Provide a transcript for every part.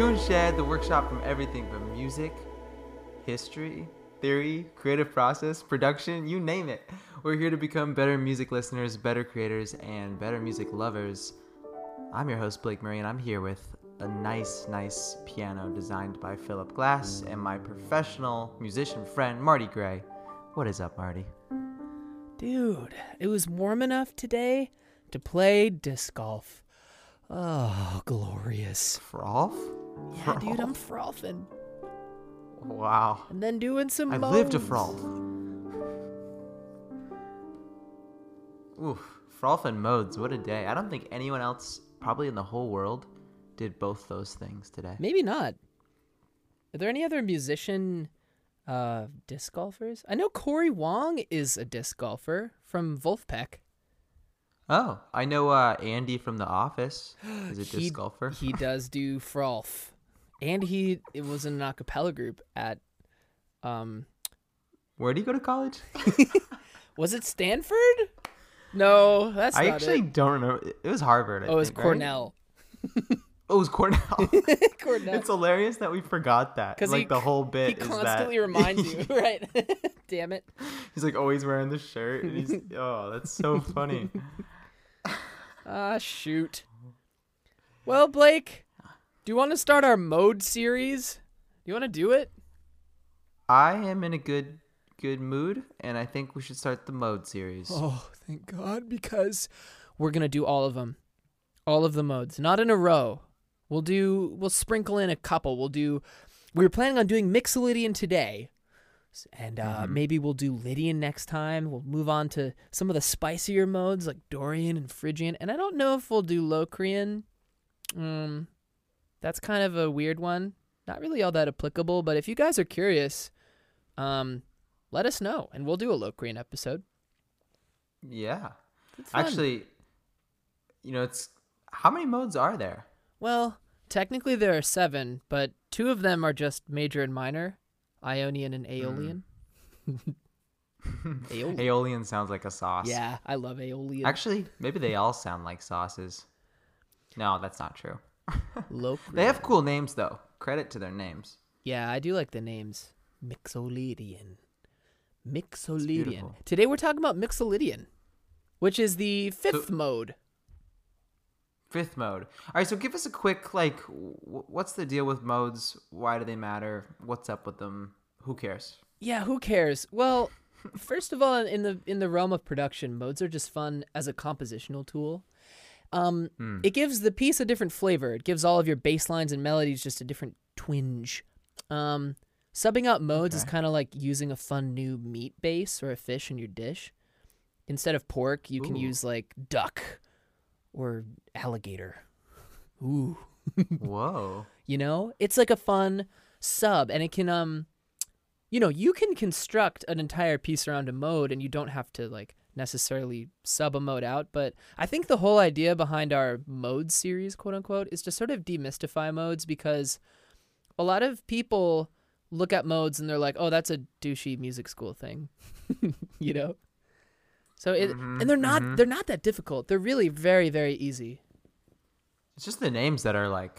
Tune Shed, the workshop from everything from music, history, theory, creative process, production, you name it. We're here to become better music listeners, better creators, and better music lovers. I'm your host, Blake Murray, and I'm here with a nice, nice piano designed by Philip Glass and my professional musician friend, Marty Gray. What is up, Marty? Dude, it was warm enough today to play disc golf. Oh, glorious. Frolf? Yeah, dude, I'm frothing. Wow. And then doing some I lived a modes. Frolf. Oof. Frolf and modes, what a day. I don't think anyone else, probably in the whole world, did both those things today. Maybe not. Are there any other musician uh, disc golfers? I know Corey Wong is a disc golfer from Vulfpeck. Oh, I know uh, Andy from The Office is a disc he, golfer. He does do frolf. And he it was in an a cappella group at um Where did he go to college? was it Stanford? No, that's I actually it. don't remember. It was Harvard. I Oh, it was think, right? Cornell. Oh, it was Cornell. Cornell. it's hilarious that we forgot that. Because Like he, the whole he bit is constantly that reminds you, right? Damn it. he's like always wearing the shirt. And he's oh, that's so funny. Ah, shoot. Well, Blake, do you want to start our mode series? Do you want to do it? I am in a good good mood, and I think we should start the mode series. Oh, thank God, because we're gonna do all of them, all of the modes, not in a row. We'll do, we'll sprinkle in a couple. We'll do. We were planning on doing Mixolydian today, and uh, maybe we'll do Lydian next time. We'll move on to some of the spicier modes like Dorian and Phrygian, and I don't know if we'll do Locrian. Um, that's kind of a weird one. Not really all that applicable, but if you guys are curious, um, let us know, and we'll do a Locrian episode. Yeah. Actually, you know, it's how many modes are there? Well, technically there are seven, but two of them are just major and minor, Ionian and hmm. Aeolian. Aeolian. Aeolian sounds like a sauce. Yeah, I love Aeolian. Actually, maybe they all sound like sauces. No, that's not true. They have cool names though. Credit to their names. Yeah, I do like the names. Mixolydian. Mixolydian. Today we're talking about Mixolydian, which is the fifth mode. Fifth mode. All right, so give us a quick like, w- what's the deal with modes? Why do they matter? What's up with them? Who cares? Yeah, who cares? Well, first of all, in the in the realm of production, modes are just fun as a compositional tool. Um, It gives the piece a different flavor. It gives all of your bass lines and melodies just a different twinge. Um, subbing out modes is kind of like using a fun new meat base or a fish in your dish. Instead of pork, you can use like duck or alligator. Ooh Whoa. you know it's like a fun sub and it can um you know you can construct an entire piece around a mode and you don't have to like necessarily sub a mode out but i think the whole idea behind our mode series quote unquote is to sort of demystify modes because a lot of people look at modes and they're like oh that's a douchey music school thing you know so it Mhm, and they're not mhm. they're not that difficult they're really very very easy It's just the names that are like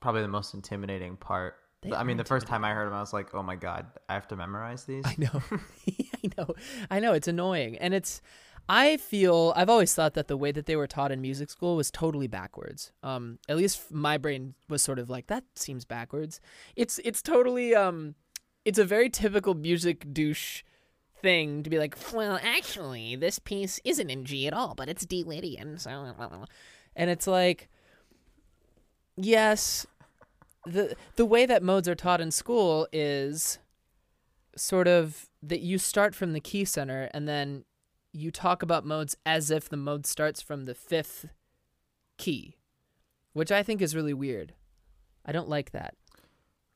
probably the most intimidating part. They I mean, the first time I heard them, I was like, "Oh my god, I have to memorize these." I know. I know. I know. It's annoying. And it's, I feel, I've always thought that the way that they were taught in music school was totally backwards. Um, at least my brain was sort of like, that seems backwards. It's, it's totally, um, it's a very typical music douche thing to be like, well, actually, this piece isn't in G at all, but it's D Lydian. So, and it's like, yes, the the way that modes are taught in school is sort of that you start from the key center and then you talk about modes as if the mode starts from the fifth key, which I think is really weird. I don't like that.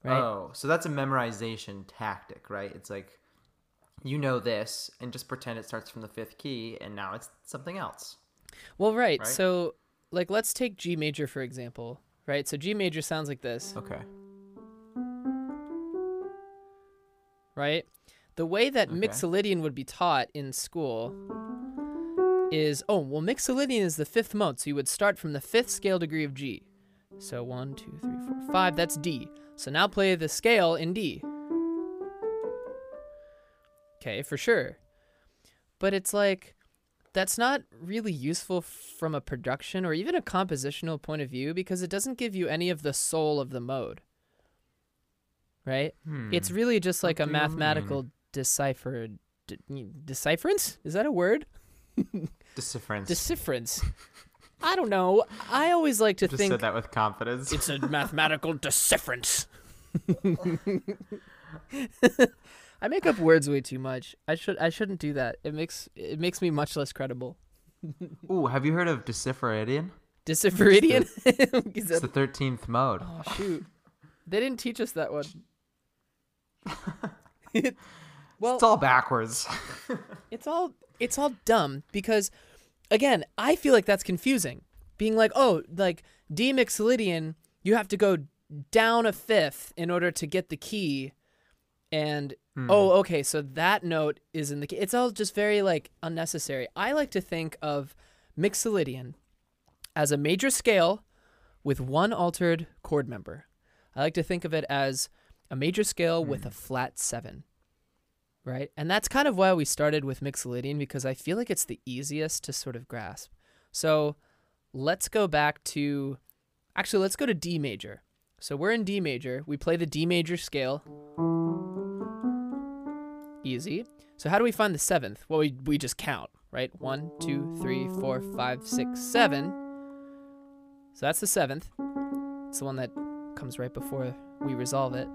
Right? Oh, so that's a memorization tactic, right? It's like you know this and just pretend it starts from the fifth key and now it's something else. well, right. right? So, like, let's take G major for example. Right. So G major sounds like this. Okay. right? The way that Okay. Mixolydian would be taught in school is oh, well, Mixolydian is the fifth mode, so you would start from the fifth scale degree of G. So one, two, three, four, five. That's D. So now play the scale in D. Okay, for sure. But it's like that's not really useful from a production or even a compositional point of view because it doesn't give you any of the soul of the mode. Right? It's Hmm. really just like What a do you mean? mathematical decipher de- decipherance? Is that a word? Decipherence. Decipherance. I don't know. I always like to Just think said that with confidence. it's a mathematical decipherance. I make up words way too much. I should I shouldn't do that. It makes it makes me much less credible. Ooh, have you heard of Deciferidian? Deciferidian? It's the thirteenth mode. oh shoot. They didn't teach us that one. well, it's all backwards. it's all it's all dumb because again i feel like that's confusing being like oh like d mixolydian you have to go down a fifth in order to get the key and Hmm. oh okay so that note is in the key it's all just very like unnecessary i like to think of mixolydian as a major scale with one altered chord member i like to think of it as a major scale with a flat seven right? And that's kind of why we started with Mixolydian because I feel like it's the easiest to sort of grasp. So let's go back to actually let's go to D major. So we're in D major. We play the D major scale. Easy. So how do we find the seventh? Well, we, we just count, right? One, two, three, four, five, six, seven. So that's the seventh. It's the one that comes right before we resolve it.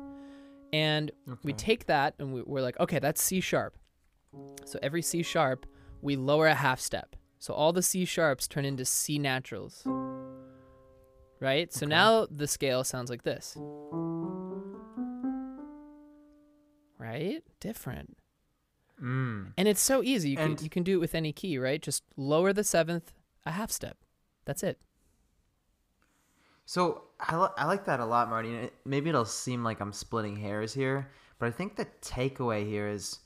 And we take that and we, we're like, okay, that's C sharp. So every C sharp, we lower a half step. So all the C sharps turn into C naturals. Right? So Okay. now the scale sounds like this. Right? Different. Mm. And it's so easy. You And- can you can do it with any key, right? Just lower the seventh a half step. That's it. So I, li- I like that a lot, Marty. Maybe it'll seem like I'm splitting hairs here, but I think the takeaway here is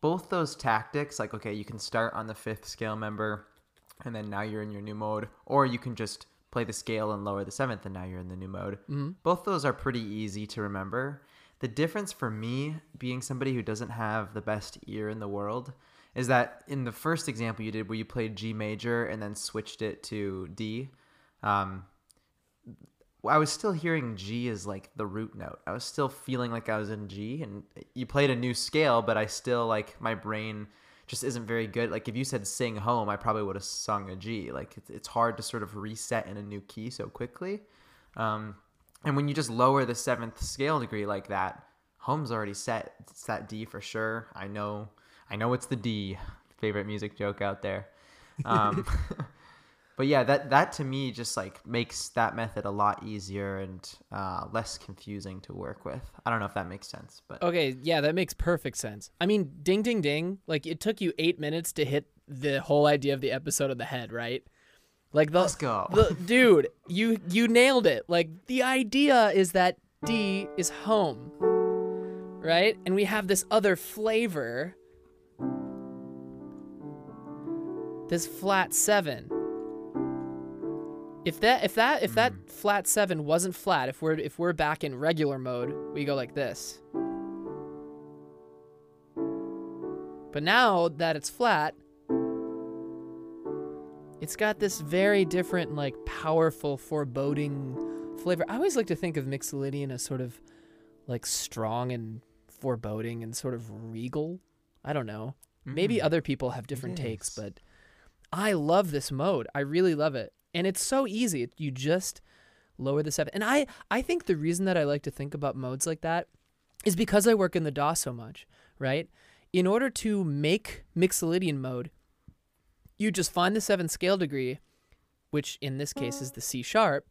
both those tactics. Like, okay, you can start on the fifth scale member, and then now you're in your new mode, or you can just play the scale and lower the seventh, and now you're in the new mode. Mhm. Both those are pretty easy to remember. The difference for me, being somebody who doesn't have the best ear in the world, is that in the first example you did, where you played G major and then switched it to D, um, I was still hearing G as like the root note. I was still feeling like I was in G, and you played a new scale, but I still like my brain just isn't very good. Like if you said sing home, I probably would have sung a G. Like it's, hard to sort of reset in a new key so quickly. Um, and when you just lower the seventh scale degree like that, home's already set. It's that D for sure. I know. I know it's the D. Favorite music joke out there. Um, but yeah, that that to me just like makes that method a lot easier and uh, less confusing to work with. I don't know if that makes sense, but Okay, yeah, that makes perfect sense. I mean, ding ding ding, like it took you 8 minutes to hit the whole idea of the episode of the head, right? Like the let's go. the dude, you you nailed it. Like the idea is that D is home. Right? And we have this other flavor. This flat 7. If that if that if that mm. flat 7 wasn't flat, if we're if we're back in regular mode, we go like this. But now that it's flat, it's got this very different, like powerful, foreboding flavor. I always like to think of Mixolydian as sort of like strong and foreboding and sort of regal. I don't know. Maybe Mm. other people have different takes, but I love this mode. I really love it. And it's so easy. You just lower the seven. And I, I think the reason that I like to think about modes like that is because I work in the DAW so much, right? In order to make Mixolydian mode, you just find the seventh scale degree, which in this case is the C sharp,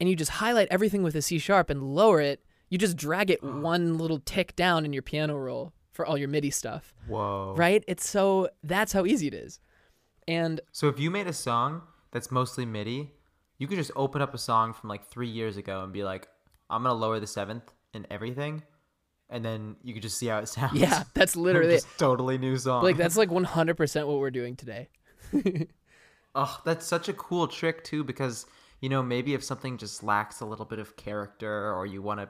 and you just highlight everything with a C sharp and lower it. You just drag it one little tick down in your piano roll for all your MIDI stuff, Whoa. right? It's so that's how easy it is. And So if you made a song that's mostly MIDI, you could just open up a song from like three years ago and be like, I'm gonna lower the seventh in everything, and then you could just see how it sounds. yeah, that's literally it. just totally new song. Like that's like 100% what we're doing today. Oh, that's such a cool trick too because You know, maybe if something just lacks a little bit of character or you want to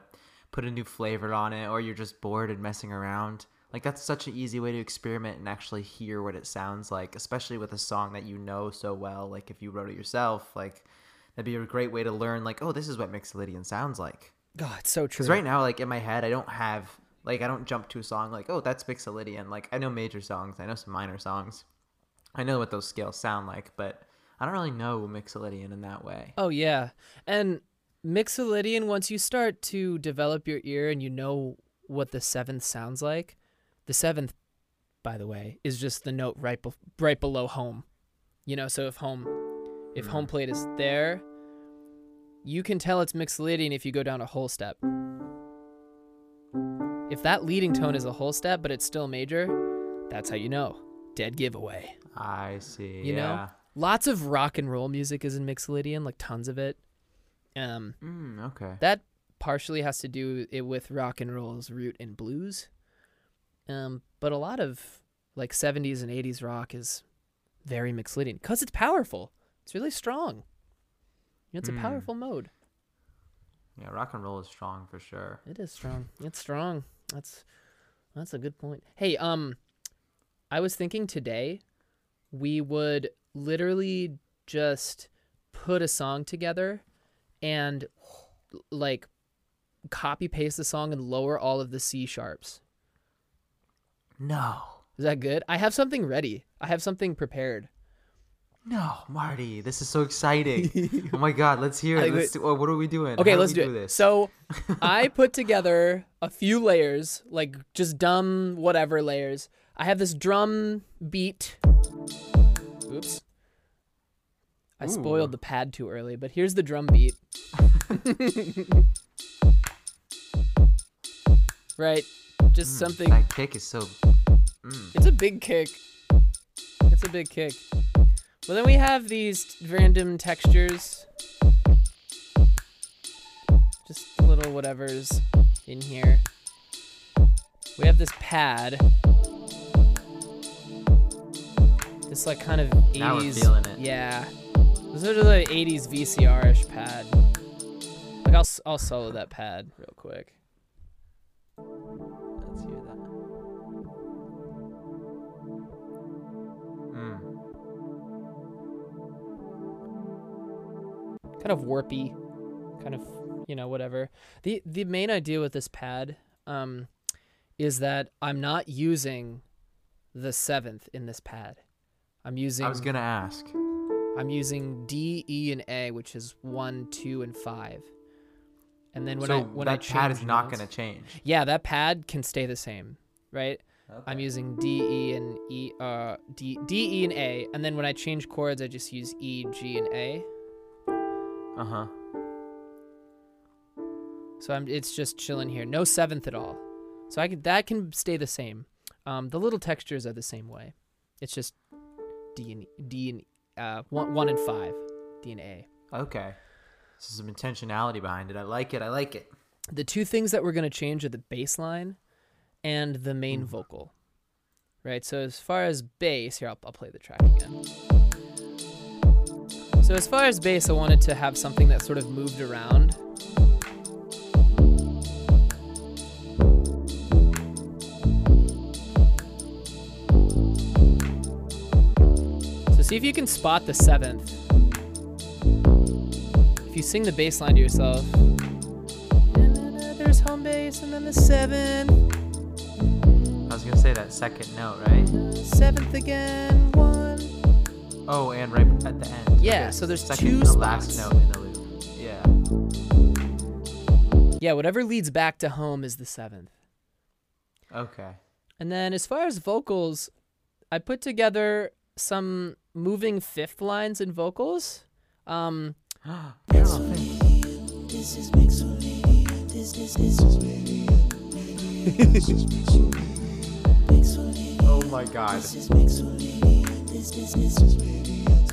put a new flavor on it or you're just bored and messing around, like that's such an easy way to experiment and actually hear what it sounds like, especially with a song that you know so well. Like if you wrote it yourself, like that'd be a great way to learn like, oh, this is what Mixolydian sounds like. God, it's so true. Because right now, like in my head, I don't have like I don't jump to a song like, oh, that's Mixolydian. Like I know major songs, I know some minor songs, I know what those scales sound like, but I don't really know Mixolydian in that way. Oh yeah, and Mixolydian. Once you start to develop your ear and you know what the seventh sounds like, the seventh, by the way, is just the note right be- right below home. You know, so if home, if home plate is there, you can tell it's Mixolydian if you go down a whole step. If that leading tone is a whole step, but it's still major, that's how you know. Dead giveaway. I see. You yeah. know, lots of rock and roll music is in Mixolydian, like tons of it. Um, Mm, okay. that partially has to do it with rock and roll's root in blues. Um, but a lot of like 70s and 80s rock is very Mixolydian because it's powerful. It's really strong. It's a Mm. powerful mode. Yeah, rock and roll is strong for sure. It is strong. It's strong. That's that's a good point. Hey, um I was thinking today we would literally just put a song together and like copy paste the song and lower all of the C sharps. No. Is that good? I have something ready. I have something prepared. No, Marty, this is so exciting. oh my god, let's hear it. Let's do, oh, what are we doing? Okay, How let's we do, it. this. So, I put together a few layers, like just dumb whatever layers. I have this drum beat. Oops. I Ooh. spoiled the pad too early, but here's the drum beat. right. Just something That kick is so. Mm. it's a big kick. It's a big kick. Well, then we have these random textures. Just little whatevers in here. We have this pad. This like kind of 80s. Now we're feeling it. Yeah. This is the 80s VCR-ish pad. Like I'll I'll solo that pad real quick. Let's hear that. Mm. kind of warpy, kind of you know whatever. the The main idea with this pad, um, is that I'm not using the seventh in this pad. I'm using I was gonna ask. I'm using D, E, and A, which is one, two, and five. And then when so I when that I pad is not notes- gonna change. Yeah, that pad can stay the same, right? I'm using D, E, and E, uh, D, D, E, and A, and then when I change chords, I just use E, G, and A. Uh huh. So I'm it's just chilling here. No seventh at all. So I can that can stay the same. Um, the little textures are the same way. It's just D and D and uh one one and five, D and A. Okay. This is some intentionality behind it. I like it. I like it. The two things that we're gonna change are the bass line and the main Ooh. vocal. Right. So as far as bass, here I'll, I'll play the track again. So as far as bass, I wanted to have something that sort of moved around. See if you can spot the seventh. If you sing the bass line to yourself. There's home base and then the seven. I was gonna say that second note, right? Seventh again. One. Oh, and right at the end. Yeah, Okay. so there's second, two the last spots. note in the loop. Yeah. Yeah, whatever leads back to home is the seventh. Okay. And then as far as vocals, I put together some moving fifth lines and vocals. Um, oh my god. sort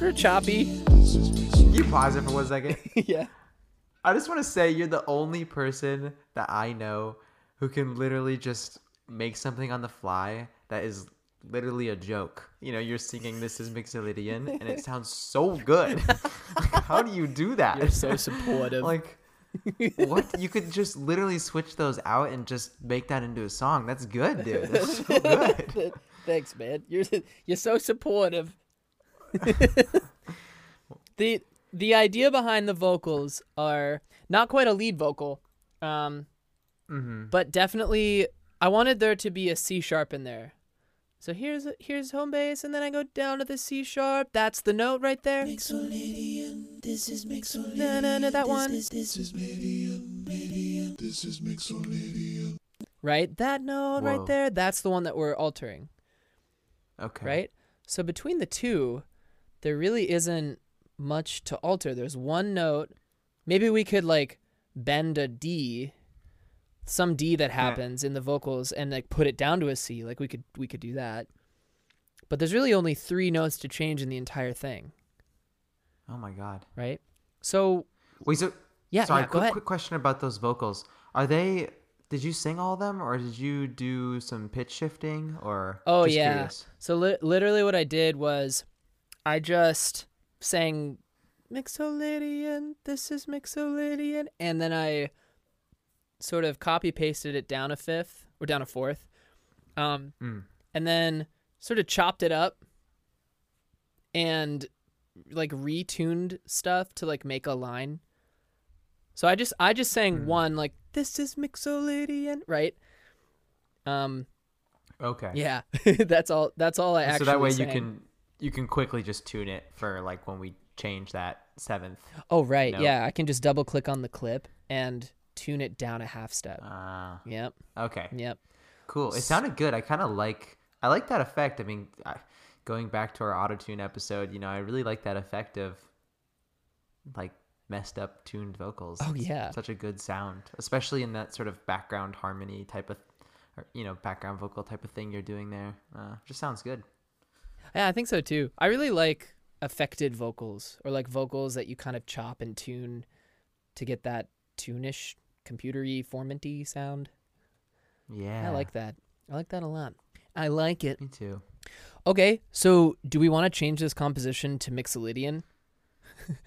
of choppy. Can you pause it for one second? yeah. I just want to say you're the only person that I know who can literally just make something on the fly that is literally a joke. You know, you're singing "This Is Mixolydian" and it sounds so good. How do you do that? You're so supportive. like, what? You could just literally switch those out and just make that into a song. That's good, dude. That's so good. Thanks, man. You're you're so supportive. the the idea behind the vocals are not quite a lead vocal, um, hmm but definitely I wanted there to be a C sharp in there. So here's here's home base, and then I go down to the C sharp. That's the note right there. Mixolydian, this is Mixolydian. No, no, no, that one. This, this is Medium, Medium. This is Mixolydian. Right, that note Whoa. right there. That's the one that we're altering. Okay. right? So between the two, there really isn't much to alter. There's one note. Maybe we could like bend a D, some D that happens in the vocals and like put it down to a C. Like we could we could do that. But there's really only 3 notes to change in the entire thing, Oh my god. right? So, Wait. So yeah, sorry. yeah, quick, quick question about those vocals. Are they? Did you sing all of them, or did you do some pitch shifting, or? Oh yeah. curious? So li- literally, what I did was, I just sang Mixolydian. This is Mixolydian, and then I sort of copy pasted it down a fifth or down a fourth, um, Mm. and then sort of chopped it up and like retuned stuff to like make a line. So I just I just sang Mhm. one like this is Mixolydian, right? Um, Okay. yeah, that's all. That's all I And actually. so that way you can you can quickly just tune it for like when we change that seventh. Oh right, note. yeah. I can just double click on the clip and tune it down a half step. Uh, Yep, okay. yep. Cool. It sounded good. I kind of like I like that effect. I mean, I, going back to our auto tune episode, you know, I really like that effect of like messed up tuned vocals. Oh, It's yeah. such a good sound, especially in that sort of background harmony type of, or, you know, background vocal type of thing you're doing there. Uh, just sounds good. Yeah, I think so too. I really like affected vocals or like vocals that you kind of chop and tune to get that tunish, computery, formanty sound. Yeah. I like that. I like that a lot. I like it. Me too. Okay, so do we want to change this composition to Mixolydian?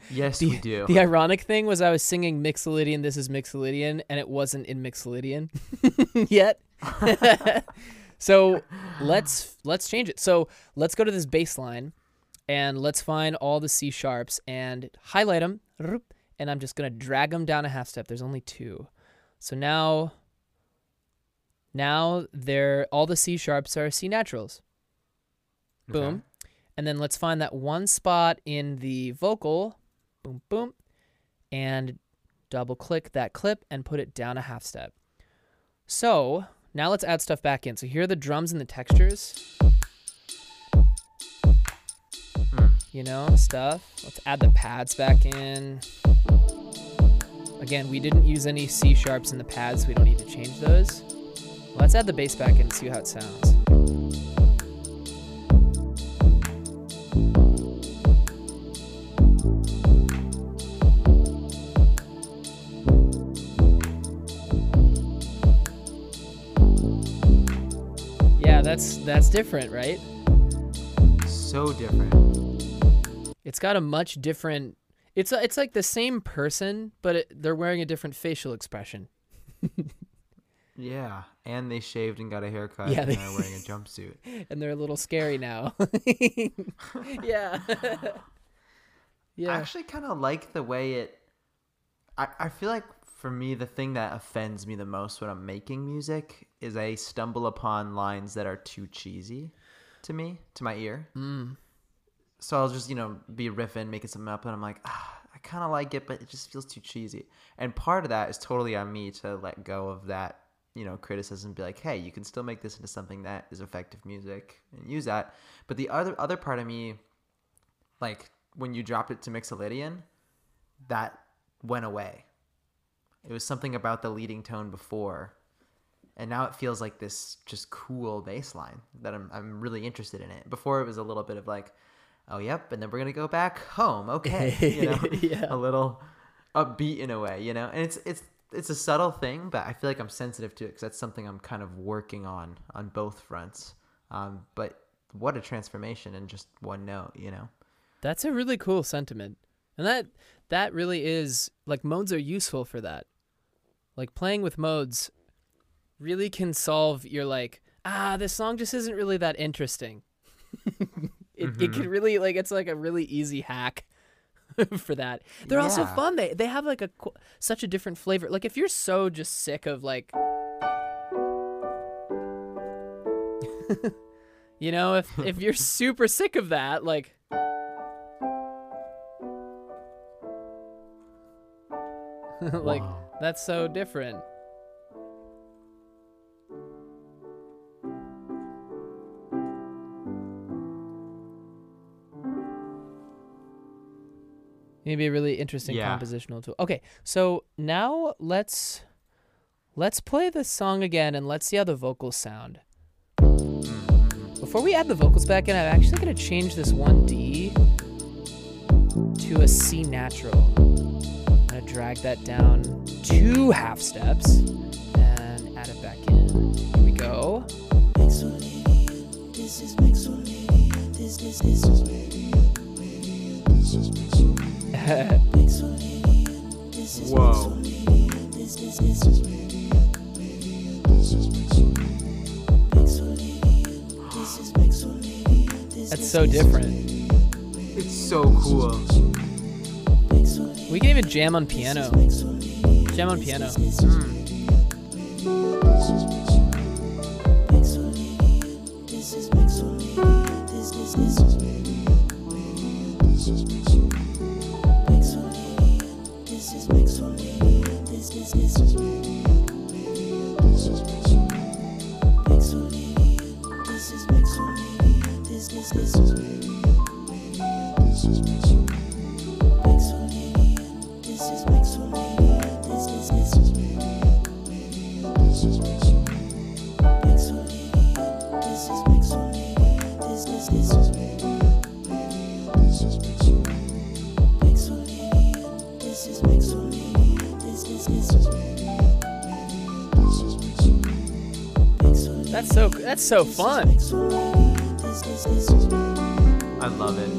Yes, The- we do. The ironic thing was I was singing Mixolydian, this is Mixolydian, and it wasn't in Mixolydian yet. so let's let's change it. So let's go to this bass line and let's find all the C sharps and highlight them. And I'm just gonna drag them down a half step. There's only two. So now now they're all the C sharps are C naturals. Okay. Boom. And then let's find that one spot in the vocal. Boom, boom. And double click that clip and put it down a half step. So now let's add stuff back in. So here are the drums and the textures. Mm. You know, stuff. Let's add the pads back in. Again, we didn't use any C sharps in the pads, so we don't need to change those. Let's add the bass back in and see how it sounds. Yeah, that's that's different, right? So different. It's got a much different. It's it's like the same person, but it, they're wearing a different facial expression. Yeah, and they shaved and got a haircut. Yeah, and they- are wearing a jumpsuit. and they're a little scary now. yeah. Yeah. I actually kind of like the way it. I, I feel like for me, the thing that offends me the most when I'm making music is I stumble upon lines that are too cheesy to me, to my ear. Mm. So I'll just, you know, be riffing, making something up, and I'm like, ah, I kind of like it, but it just feels too cheesy. And part of that is totally on me to let go of that, you know, criticism. Be like, hey, you can still make this into something that is effective music and use that. But the other other part of me, like when you dropped it to Mixolydian, that went away. It was something about the leading tone before, and now it feels like this just cool bass line that I'm I'm really interested in it. Before it was a little bit of like, oh yep, and then we're gonna go back home. Okay, you know, Yeah. a little upbeat in a way, you know. And it's it's it's a subtle thing, but I feel like I'm sensitive to it because that's something I'm kind of working on on both fronts. Um, but what a transformation in just one note, you know. That's a really cool sentiment. And that that really is like modes are useful for that. Like playing with modes really can solve your like, ah, this song just isn't really that interesting. it it can mm-hmm. really like it's like a really easy hack for that. They're also fun. They they have like a such a different flavor. Like if you're so just sick of like You know, if if you're super sick of that, like like Wow. that's so different. Maybe a really interesting Yeah. compositional tool. Okay, so now let's let's play the song again and let's see how the vocals sound. Before we add the vocals back in, I'm actually gonna change this one D to a C natural. I'm gonna drag that down two half steps and add it back in. Here we go. Whoa. That's so different. It's so cool. We can even jam on piano. Jam on piano. Hmm. That's so that's so fun. I love it.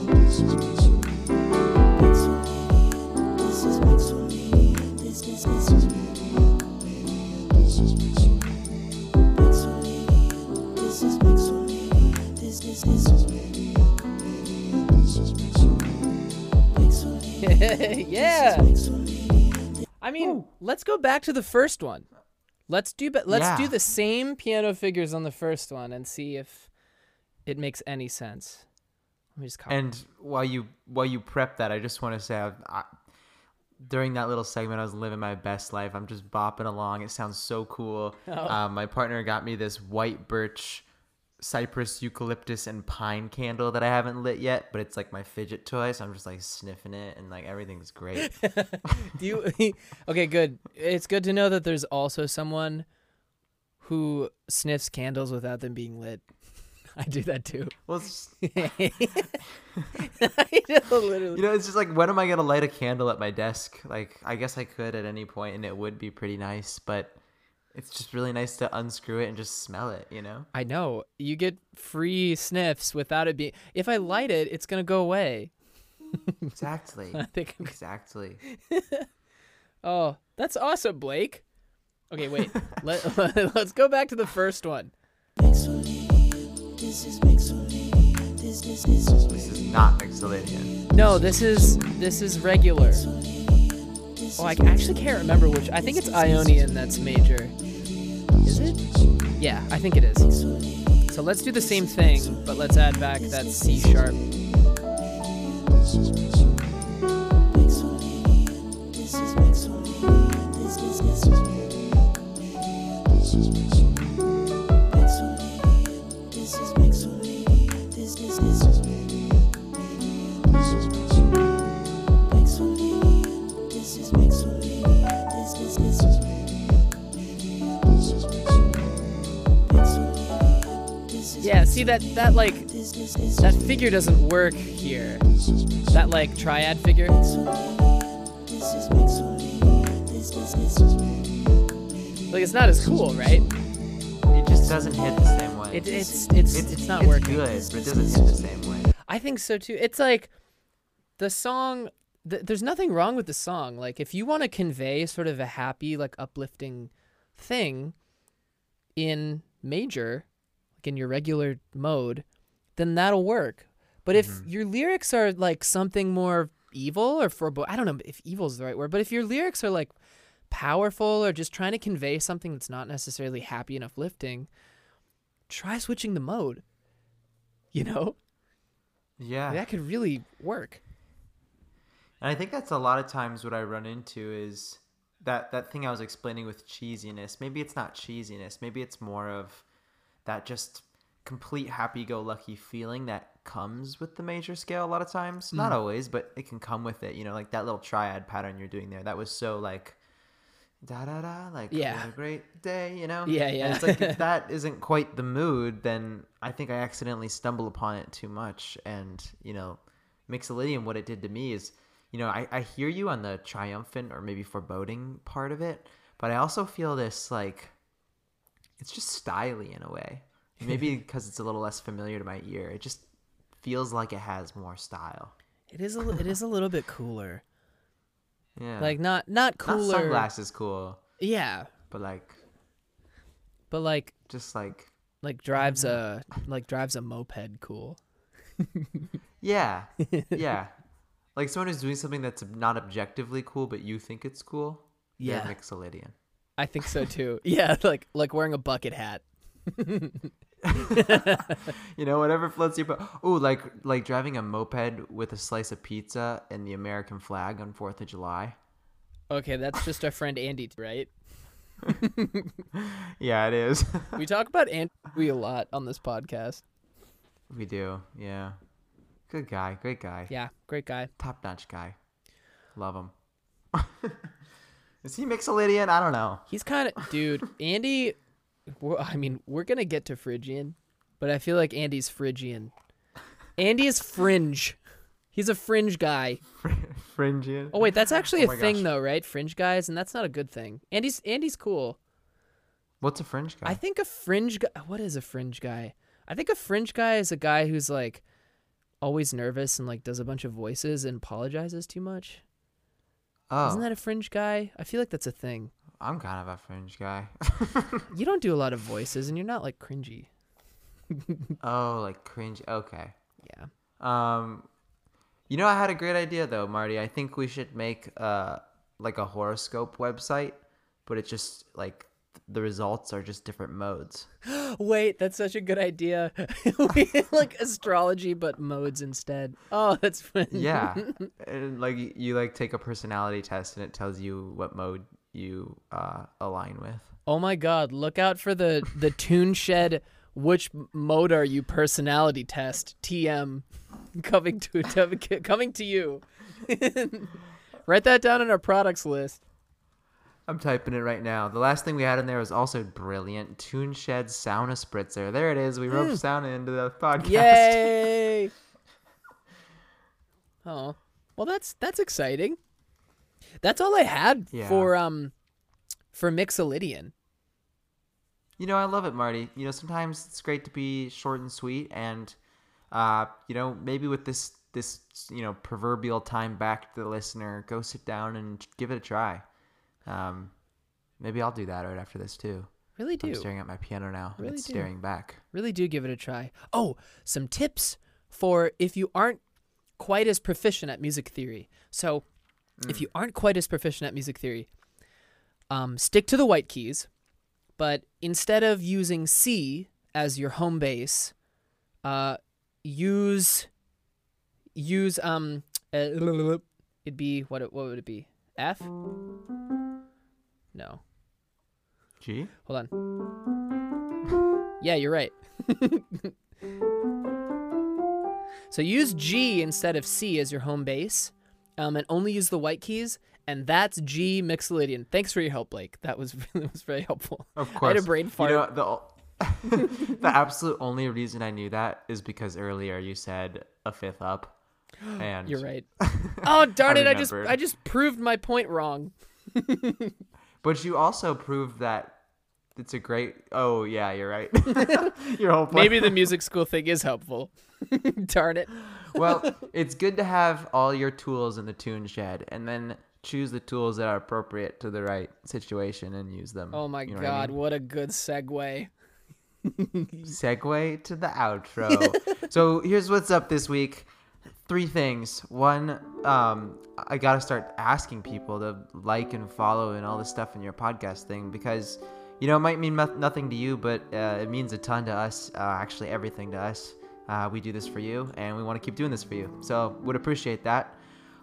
yeah. I mean, let's go back to the first one. Let's do but let's do the same piano figures on the first one and see if it makes any sense. Let me just copy. And while you while you prep that, I just want to say, I, I, during that little segment, I was living my best life. I'm just bopping along. It sounds so cool. Oh. Um, my partner got me this white birch, cypress, eucalyptus, and pine candle that I haven't lit yet, but it's like my fidget toy. So I'm just like sniffing it, and like everything's great. Do you Okay, good. It's good to know that there's also someone who sniffs candles without them being lit. I do that too. well, know, literally. you know, it's just like when am I gonna light a candle at my desk? Like, I guess I could at any point, and it would be pretty nice, but. It's just really nice to unscrew it and just smell it, you know? I know. You get free sniffs without it being If I light it, it's going to go away. Exactly. I think I'm exactly. Oh, that's awesome, Blake. Okay, wait. Let, let's go back to the first one. This is not Mixolydian. No, this is this is regular. Oh, I actually can't remember which. I think it's Ionian that's major. Is it? Yeah, I think it is. So let's do the same thing, but let's add back that C sharp. Yeah, see that that like that figure doesn't work here. That like triad figure. Like it's not as cool, right? It just doesn't hit the same way. It, it's it's it's, not it's working. good, but it doesn't hit the same way. I think so too. It's like the song. Th- there's nothing wrong with the song. Like if you want to convey sort of a happy, like uplifting thing in major, like in your regular mode, then that'll work. But if Mm-hmm. your lyrics are like something more evil or forebode, I don't know if evil is the right word, but if your lyrics are like powerful or just trying to convey something that's not necessarily happy and uplifting, try switching the mode. You know? Yeah. That could really work. And I think that's a lot of times what I run into is that that thing I was explaining with cheesiness. Maybe it's not cheesiness. Maybe it's more of that just complete happy-go-lucky feeling that comes with the major scale a lot of times. Not Mm. always, but it can come with it. You know, like that little triad pattern you're doing there. That was so like da da da like Yeah. great day you know Yeah, yeah And it's like if that isn't quite the mood then i think i accidentally stumble upon it too much and you know mixolydian what it did to me is you know I, I hear you on the triumphant or maybe foreboding part of it but i also feel this like it's just styly in a way maybe because it's a little less familiar to my ear it just feels like it has more style It is a it is a little bit cooler. yeah Like not not not cooler. sunglasses cool Yeah, but like but like just like like drives mhm. a like drives a moped cool. Yeah. yeah. Like someone who's doing something that's not objectively cool, but you think it's cool. Yeah. Mixolydian. I think so too. yeah, like like wearing a bucket hat. You know, whatever floats your boat. Oh, like like driving a moped with a slice of pizza and the American flag on Fourth of July. Okay, that's just our friend Andy, right? Yeah, it is. We talk about Andy a lot on this podcast. we do. Yeah. Good guy. Great guy. Yeah, great guy. Top notch guy. Love him. Is he Mixolydian? I don't know. He's kind of dude. Andy, I mean, we're gonna get to Phrygian, but I feel like Andy's Phrygian. Andy is fringe. He's a fringe guy. Phrygian. Oh wait, that's actually Oh a thing gosh. though, right? Fringe guys, and that's not a good thing. Andy's Andy's cool. What's a fringe guy? I think a fringe guy. What is a fringe guy? I think a fringe guy is a guy who's like always nervous and like does a bunch of voices and apologizes too much. Oh, Isn't that a fringe guy? I feel like that's a thing. I'm kind of a fringe guy. You don't do a lot of voices, and you're not like cringy. oh, like cringe. Okay. Yeah. Um, you know, I had a great idea though, Marty. I think we should make uh like a horoscope website, but it's just like the results are just different modes. Wait, that's such a good idea. We- like astrology, but modes instead. Oh, that's fun. Yeah, and like you like take a personality test and it tells you what mode you uh align with. Oh my God! Look out for the the Tune Shed. Which mode are you? Personality test. TM coming to coming to you. Write that down in our products list. I'm typing it right now. The last thing we had in there was also brilliant. Tune Shed Sauna Spritzer. There it is. We roped sauna into the podcast. Yay! oh, well, that's that's exciting. That's all I had Yeah. for um for Mixolydian. You know, I love it, Marty. You know, sometimes it's great to be short and sweet, and uh, you know, maybe with this this you know proverbial time back to the listener, go sit down and give it a try. Um, maybe I'll do that right after this too. Really do. I'm staring at my piano now. and Really it's do. staring back. Really do give it a try. Oh, some tips for if you aren't quite as proficient at music theory. So, if you aren't quite as proficient at music theory, um, stick to the white keys, but instead of using C as your home base, uh, use use um uh, it'd be what what would it be? F? No. G. Hold on. Yeah, you're right. so use G instead of C as your home base, um, and only use the white keys, and that's G Mixolydian. Thanks for your help, Blake. That was that was very helpful. Of I course. had a brain fart. You know, the the absolute only reason I knew that is because earlier you said a fifth up, and You're right. Oh darn I it! I just. I just proved my point wrong. But you also proved that it's a great. Oh yeah, you're right. Your whole. Maybe the music school thing is helpful. Darn it. well, it's good to have all your tools in the tune shed, and then choose the tools that are appropriate to the right situation and use them. Oh my You know what I god, mean? what a good segue. Segue to the outro. so here's what's up this week. Three things. One, um, I gotta start asking people to like and follow and all this stuff in your podcast thing because, you know, it might mean nothing to you, but uh, it means a ton to us. Uh, actually, everything to us. Uh, we do this for you, and we want to keep doing this for you. So would appreciate that.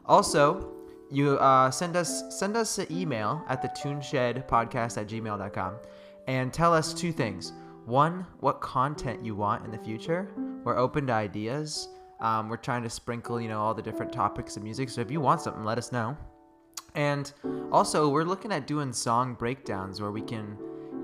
Also, you uh, send us send us an email at the tuneshedpodcast at gmail.com and tell us two things one what content you want in the future we're open to ideas um, we're trying to sprinkle you know all the different topics of music. So if you want something let us know. And also we're looking at doing song breakdowns where we can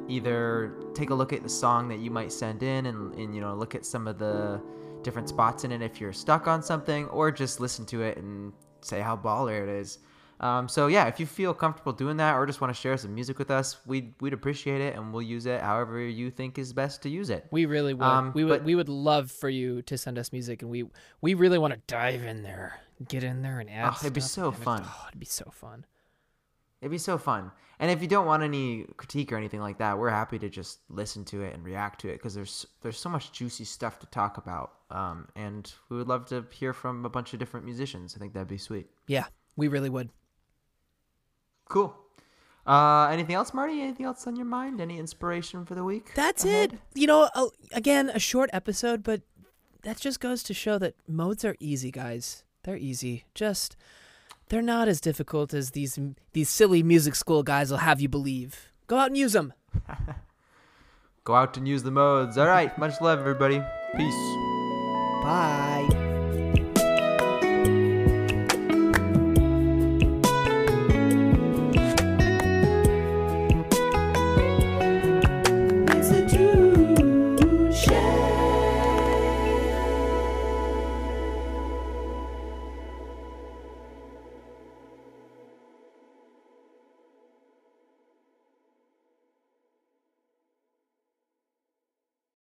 either take a look at the song that you might send in and, and you know look at some of the different spots in it if you're stuck on something or just listen to it and say how baller it is um, so yeah if you feel comfortable doing that or just want to share some music with us we'd, we'd appreciate it and we'll use it however you think is best to use it We really would. Um, we would but- we would love for you to send us music and we we really want to dive in there. Get in there and add Oh, it'd be so fun. Oh, it'd be so fun. It'd be so fun. And if you don't want any critique or anything like that, we're happy to just listen to it and react to it because there's there's so much juicy stuff to talk about. Um, and we would love to hear from a bunch of different musicians. I think that'd be sweet. Yeah, we really would. Cool. Uh, anything else, Marty? Anything else on your mind? Any inspiration for the week? That's ahead? it. You know, uh, again, a short episode, but that just goes to show that modes are easy, guys. They're easy. Just they're not as difficult as these these silly music school guys will have you believe. Go out and use them. Go out and use the modes. All right. Much love, everybody. Peace. Bye.